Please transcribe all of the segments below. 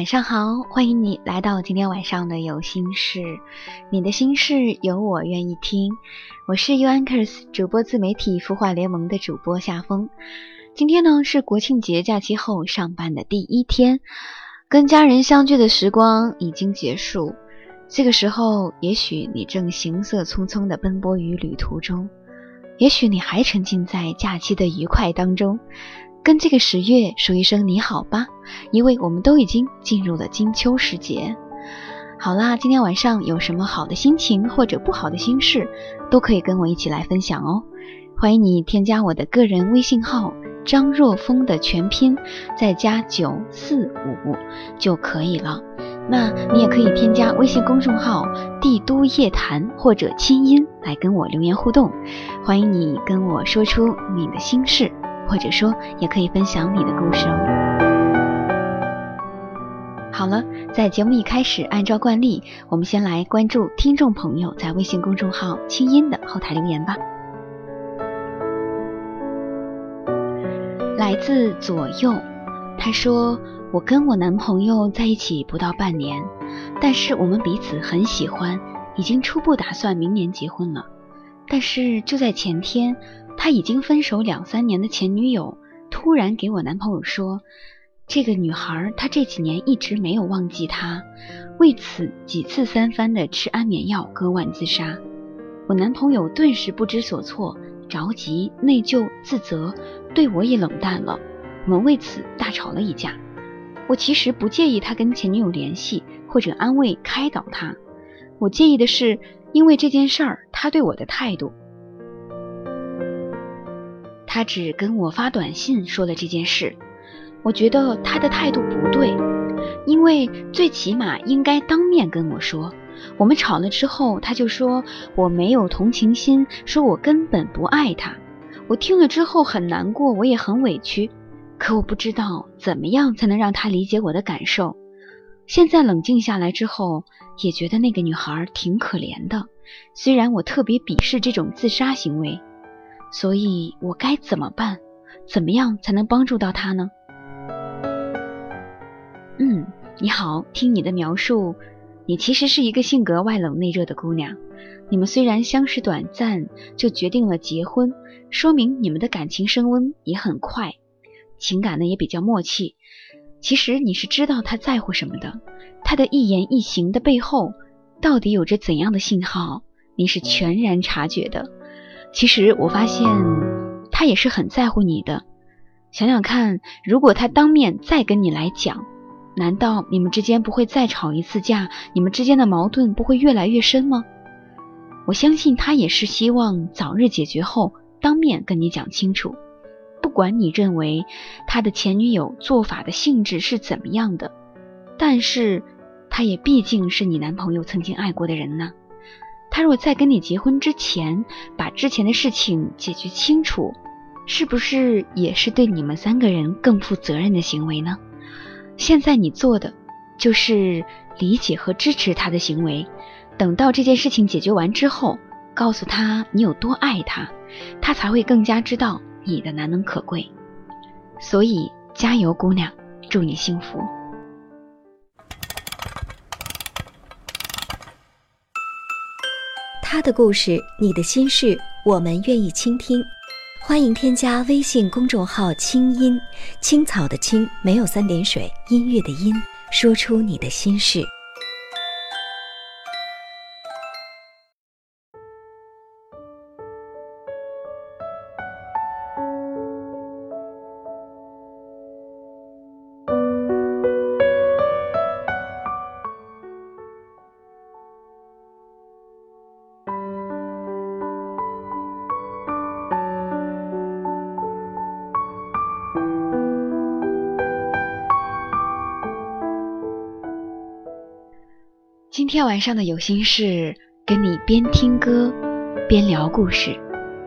晚上好，欢迎你来到今天晚上的有心事，你的心事有我愿意听。我是 U Anchors 主播自媒体孵化联盟的主播夏风。今天呢是国庆节假期后上班的第一天，跟家人相聚的时光已经结束。这个时候，也许你正行色匆匆地奔波于旅途中，也许你还沉浸在假期的愉快当中。跟这个十月说一声你好吧，因为我们都已经进入了金秋时节。好啦，今天晚上有什么好的心情或者不好的心事，都可以跟我一起来分享哦。欢迎你添加我的个人微信号张若风的全拼，再加九四五就可以了。那你也可以添加微信公众号帝都夜谈或者清音来跟我留言互动。欢迎你跟我说出你的心事。或者说，也可以分享你的故事哦。好了，在节目一开始，按照惯例，我们先来关注听众朋友在微信公众号“清音”的后台留言吧。来自左右，他说：“我跟我男朋友在一起不到半年，但是我们彼此很喜欢，已经初步打算明年结婚了。但是就在前天。”他已经分手两三年的前女友突然给我男朋友说，这个女孩她这几年一直没有忘记他，为此几次三番的吃安眠药割腕自杀。我男朋友顿时不知所措，着急、内疚、自责，对我也冷淡了。我们为此大吵了一架。我其实不介意他跟前女友联系或者安慰开导他，我介意的是因为这件事儿他对我的态度。他只跟我发短信说了这件事，我觉得他的态度不对，因为最起码应该当面跟我说。我们吵了之后，他就说我没有同情心，说我根本不爱他。我听了之后很难过，我也很委屈，可我不知道怎么样才能让他理解我的感受。现在冷静下来之后，也觉得那个女孩挺可怜的，虽然我特别鄙视这种自杀行为。所以我该怎么办？怎么样才能帮助到他呢？嗯，你好，听你的描述，你其实是一个性格外冷内热的姑娘。你们虽然相识短暂，就决定了结婚，说明你们的感情升温也很快，情感呢也比较默契。其实你是知道他在乎什么的，他的一言一行的背后，到底有着怎样的信号，你是全然察觉的。其实我发现他也是很在乎你的。想想看，如果他当面再跟你来讲，难道你们之间不会再吵一次架？你们之间的矛盾不会越来越深吗？我相信他也是希望早日解决后当面跟你讲清楚。不管你认为他的前女友做法的性质是怎么样的，但是他也毕竟是你男朋友曾经爱过的人呢。他若在跟你结婚之前把之前的事情解决清楚，是不是也是对你们三个人更负责任的行为呢？现在你做的就是理解和支持他的行为，等到这件事情解决完之后，告诉他你有多爱他，他才会更加知道你的难能可贵。所以加油，姑娘，祝你幸福。他的故事，你的心事，我们愿意倾听。欢迎添加微信公众号“清音青草”的青没有三点水，音乐的音，说出你的心事。天晚上的有心事跟你边听歌边聊故事。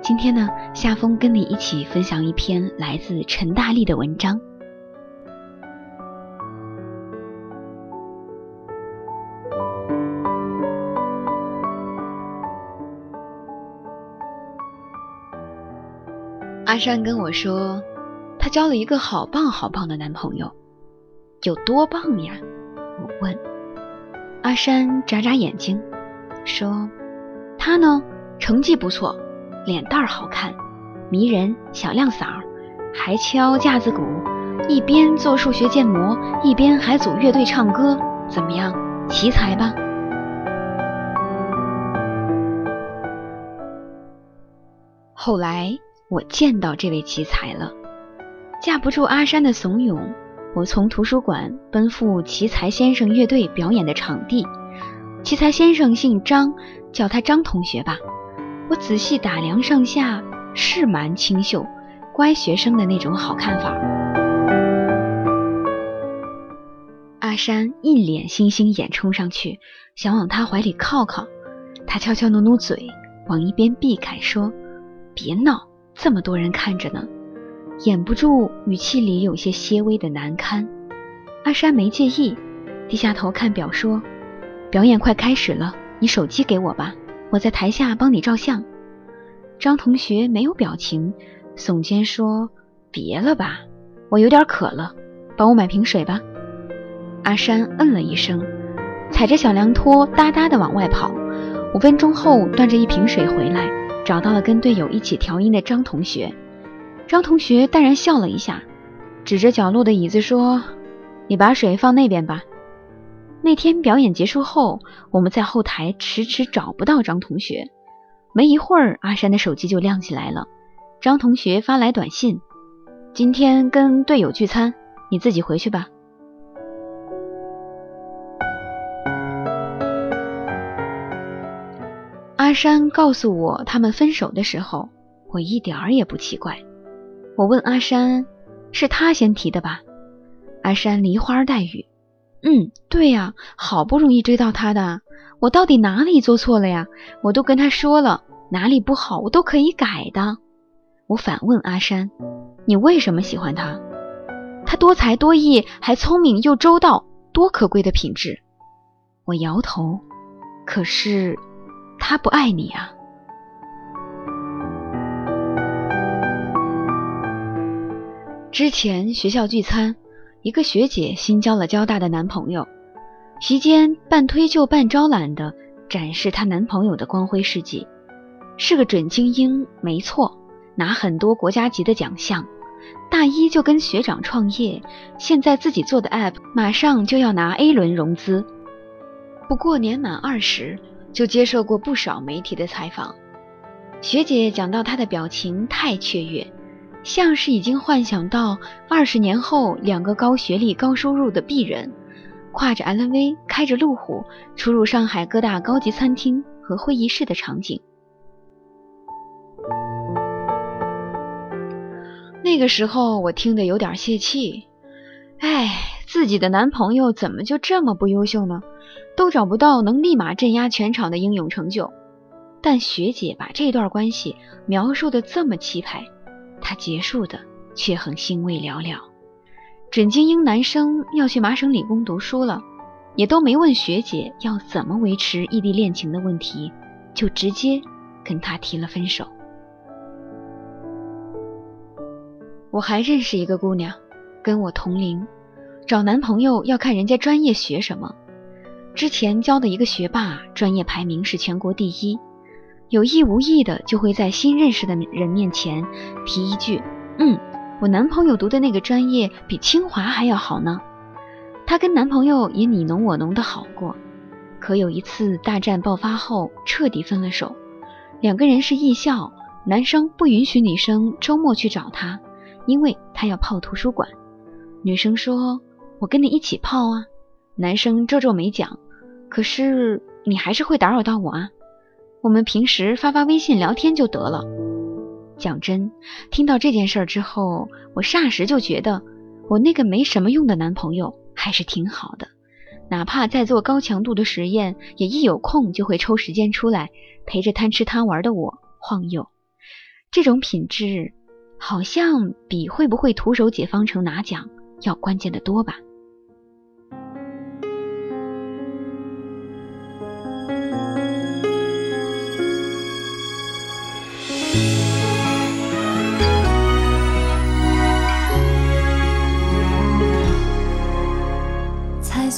今天呢，夏风跟你一起分享一篇来自陈大力的文章。阿山跟我说，她交了一个好棒好棒的男朋友，有多棒呀？我问。阿山眨眨眼睛，说：“他呢，成绩不错，脸蛋儿好看，迷人，小亮嗓，还敲架子鼓，一边做数学建模，一边还组乐队唱歌，怎么样？奇才吧？”后来。我见到这位奇才了，架不住阿山的怂恿，我从图书馆奔赴奇才先生乐队表演的场地。奇才先生姓张，叫他张同学吧。我仔细打量上下，是蛮清秀，乖学生的那种好看法。阿山一脸星星眼冲上去，想往他怀里靠靠，他悄悄努努嘴，往一边避开，说：“别闹。”这么多人看着呢，掩不住语气里有些些微的难堪。阿山没介意，低下头看表说：“表演快开始了，你手机给我吧，我在台下帮你照相。”张同学没有表情，耸肩说：“别了吧，我有点渴了，帮我买瓶水吧。”阿山嗯了一声，踩着小凉拖哒哒的往外跑。五分钟后，端着一瓶水回来。找到了跟队友一起调音的张同学，张同学淡然笑了一下，指着角落的椅子说：“你把水放那边吧。”那天表演结束后，我们在后台迟迟找不到张同学。没一会儿，阿山的手机就亮起来了，张同学发来短信：“今天跟队友聚餐，你自己回去吧。”阿山告诉我他们分手的时候，我一点儿也不奇怪。我问阿山：“是他先提的吧？”阿山梨花带雨：“嗯，对呀，好不容易追到他的，我到底哪里做错了呀？我都跟他说了，哪里不好我都可以改的。”我反问阿山：“你为什么喜欢他？他多才多艺，还聪明又周到，多可贵的品质。”我摇头，可是。他不爱你啊！之前学校聚餐，一个学姐新交了交大的男朋友，席间半推就半招揽的展示她男朋友的光辉事迹，是个准精英，没错，拿很多国家级的奖项，大一就跟学长创业，现在自己做的 app 马上就要拿 A 轮融资，不过年满二十。就接受过不少媒体的采访，学姐讲到她的表情太雀跃，像是已经幻想到二十年后两个高学历、高收入的鄙人，挎着 LV，开着路虎，出入上海各大高级餐厅和会议室的场景。那个时候我听得有点泄气，哎，自己的男朋友怎么就这么不优秀呢？都找不到能立马镇压全场的英勇成就，但学姐把这段关系描述的这么气派，他结束的却很欣慰寥寥。准精英男生要去麻省理工读书了，也都没问学姐要怎么维持异地恋情的问题，就直接跟他提了分手。我还认识一个姑娘，跟我同龄，找男朋友要看人家专业学什么。之前教的一个学霸，专业排名是全国第一，有意无意的就会在新认识的人面前提一句：“嗯，我男朋友读的那个专业比清华还要好呢。”她跟男朋友也你侬我侬的好过，可有一次大战爆发后彻底分了手。两个人是艺校，男生不允许女生周末去找他，因为他要泡图书馆。女生说：“我跟你一起泡啊。”男生皱皱眉讲。可是你还是会打扰到我啊！我们平时发发微信聊天就得了。讲真，听到这件事之后，我霎时就觉得我那个没什么用的男朋友还是挺好的。哪怕在做高强度的实验，也一有空就会抽时间出来陪着贪吃贪玩的我晃悠。这种品质，好像比会不会徒手解方程拿奖要关键的多吧。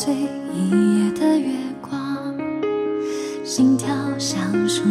对一夜的月光心跳像树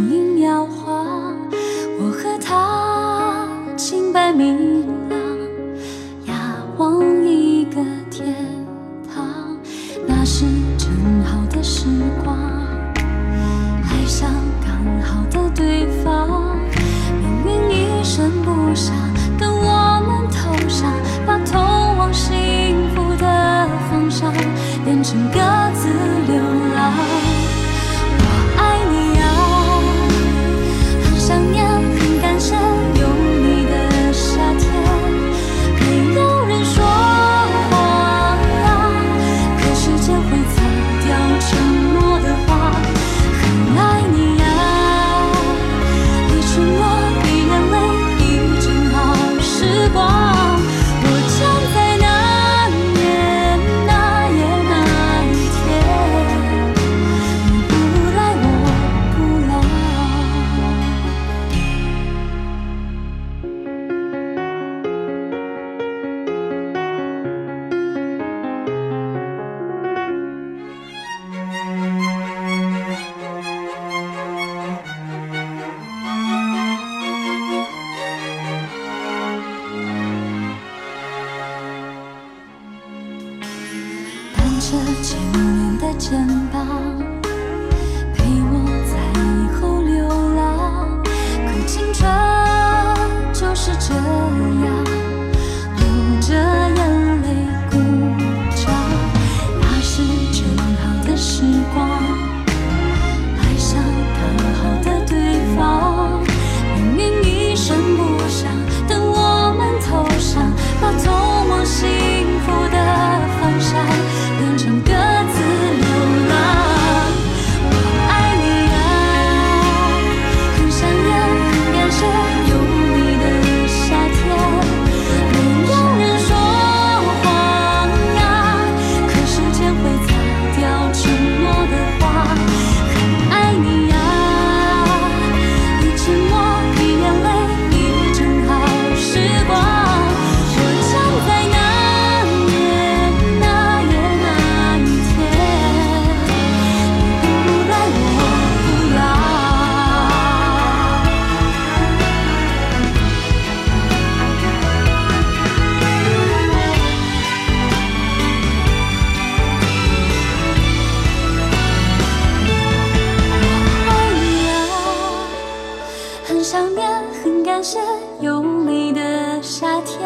很想念，很感谢有你的夏天，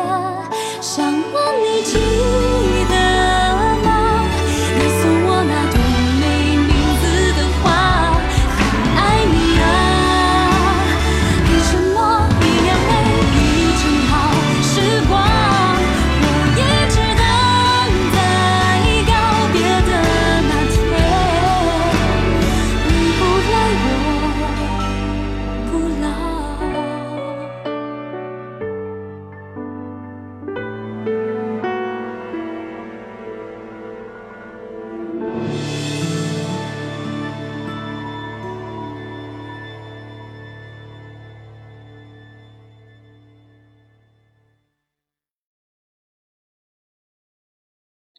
想问你几。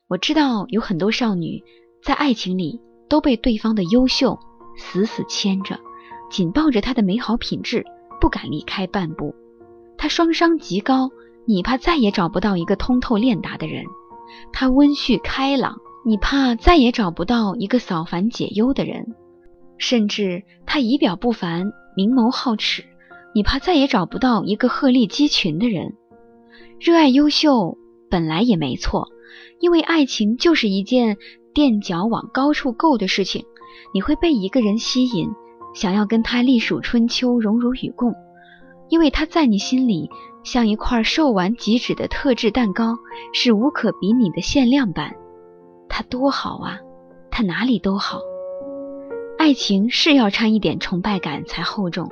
我知道有很多少女在爱情里都被对方的优秀死死牵着，紧抱着他的美好品质，不敢离开半步。他双商极高，你怕再也找不到一个通透练达的人；他温煦开朗，你怕再也找不到一个扫烦解忧的人；甚至他仪表不凡，明眸皓齿，你怕再也找不到一个鹤立鸡群的人。热爱优秀本来也没错。因为爱情就是一件垫脚往高处够的事情，你会被一个人吸引，想要跟他历数春秋，荣辱与共。因为他在你心里像一块售完即止的特制蛋糕，是无可比拟的限量版。他多好啊！他哪里都好。爱情是要掺一点崇拜感才厚重，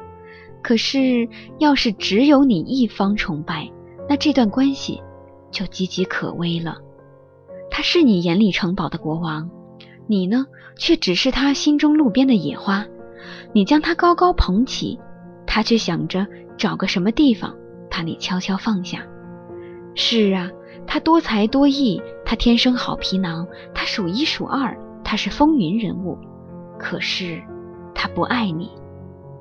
可是要是只有你一方崇拜，那这段关系就岌岌可危了。他是你眼里城堡的国王，你呢，却只是他心中路边的野花。你将他高高捧起，他却想着找个什么地方把你悄悄放下。是啊，他多才多艺，他天生好皮囊，他数一数二，他是风云人物。可是，他不爱你，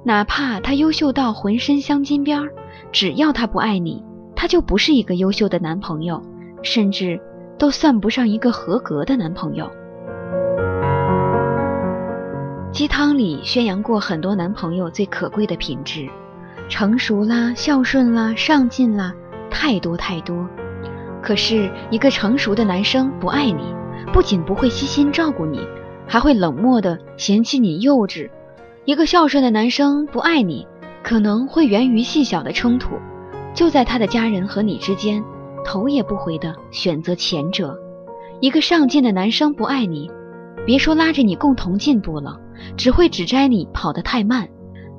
哪怕他优秀到浑身镶金边儿，只要他不爱你，他就不是一个优秀的男朋友，甚至都算不上一个合格的男朋友。鸡汤里宣扬过很多男朋友最可贵的品质，成熟啦、孝顺啦、上进啦，太多太多。可是，一个成熟的男生不爱你，不仅不会悉心照顾你。还会冷漠的嫌弃你幼稚。一个孝顺的男生不爱你，可能会源于细小的冲突，就在他的家人和你之间，头也不回的选择前者。一个上进的男生不爱你，别说拉着你共同进步了，只会指摘你跑得太慢。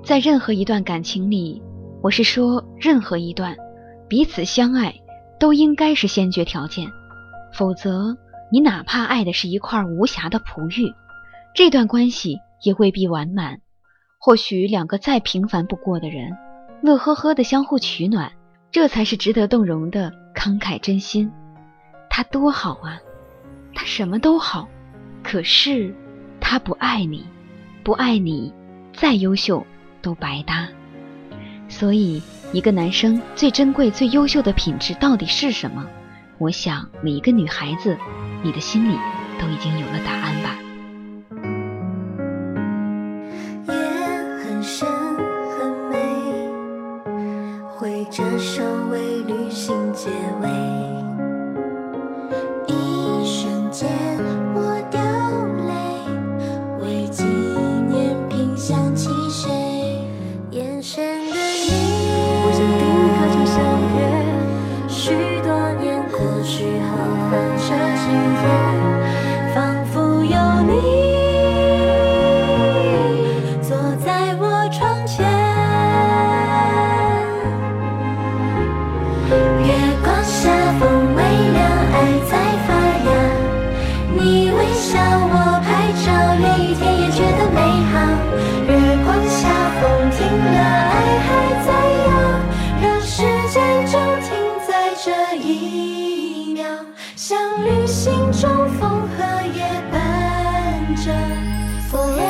在任何一段感情里，我是说任何一段，彼此相爱都应该是先决条件，否则。你哪怕爱的是一块无瑕的璞玉，这段关系也未必完满。或许两个再平凡不过的人，乐呵呵的相互取暖，这才是值得动容的慷慨真心。他多好啊，他什么都好，可是他不爱你，不爱你，再优秀都白搭。所以，一个男生最珍贵、最优秀的品质到底是什么？我想，每一个女孩子。你的心里都已经有了答案吧。关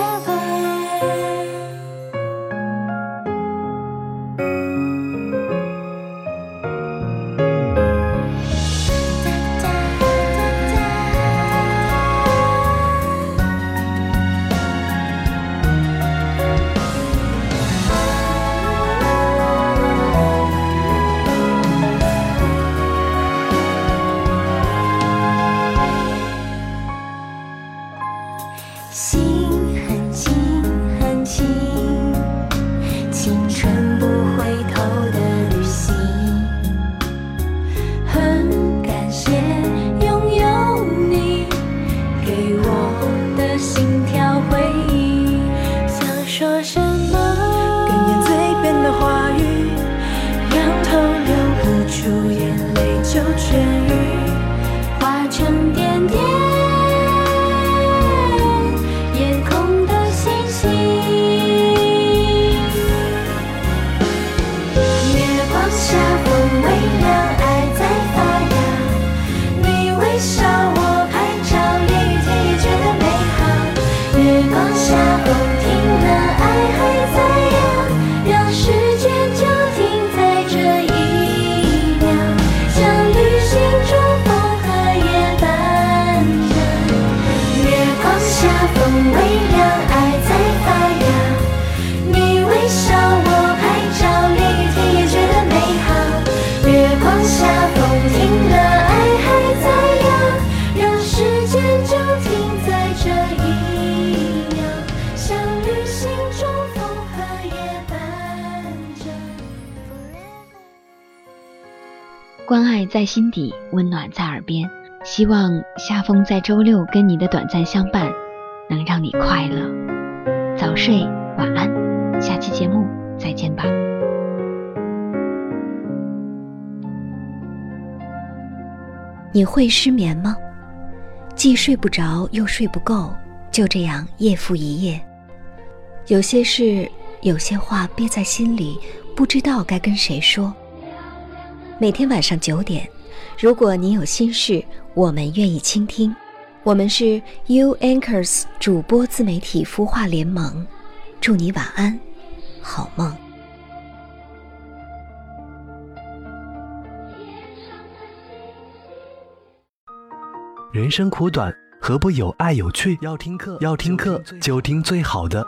心底，温暖在耳边。希望夏风在周六跟你的短暂相伴，能让你快乐。早睡晚安，下期节目再见吧。你会失眠吗？既睡不着又睡不够，就这样夜复一夜。有些事，有些话憋在心里，不知道该跟谁说。每天晚上九点，如果你有心事，我们愿意倾听。我们是 U Anchors 主播自媒体孵化联盟，祝你晚安，好梦。人生苦短，何不有爱有趣？要听课，要听课就听最好的。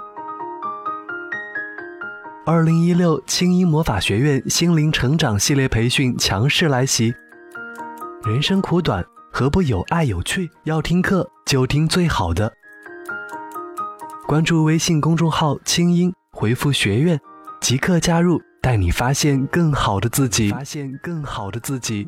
二零一六青音魔法学院心灵成长系列培训强势来袭。人生苦短，何不有爱有趣？要听课就听最好的。关注微信公众号“清音”，回复“学院”，即刻加入，带你发现更好的自己。发现更好的自己。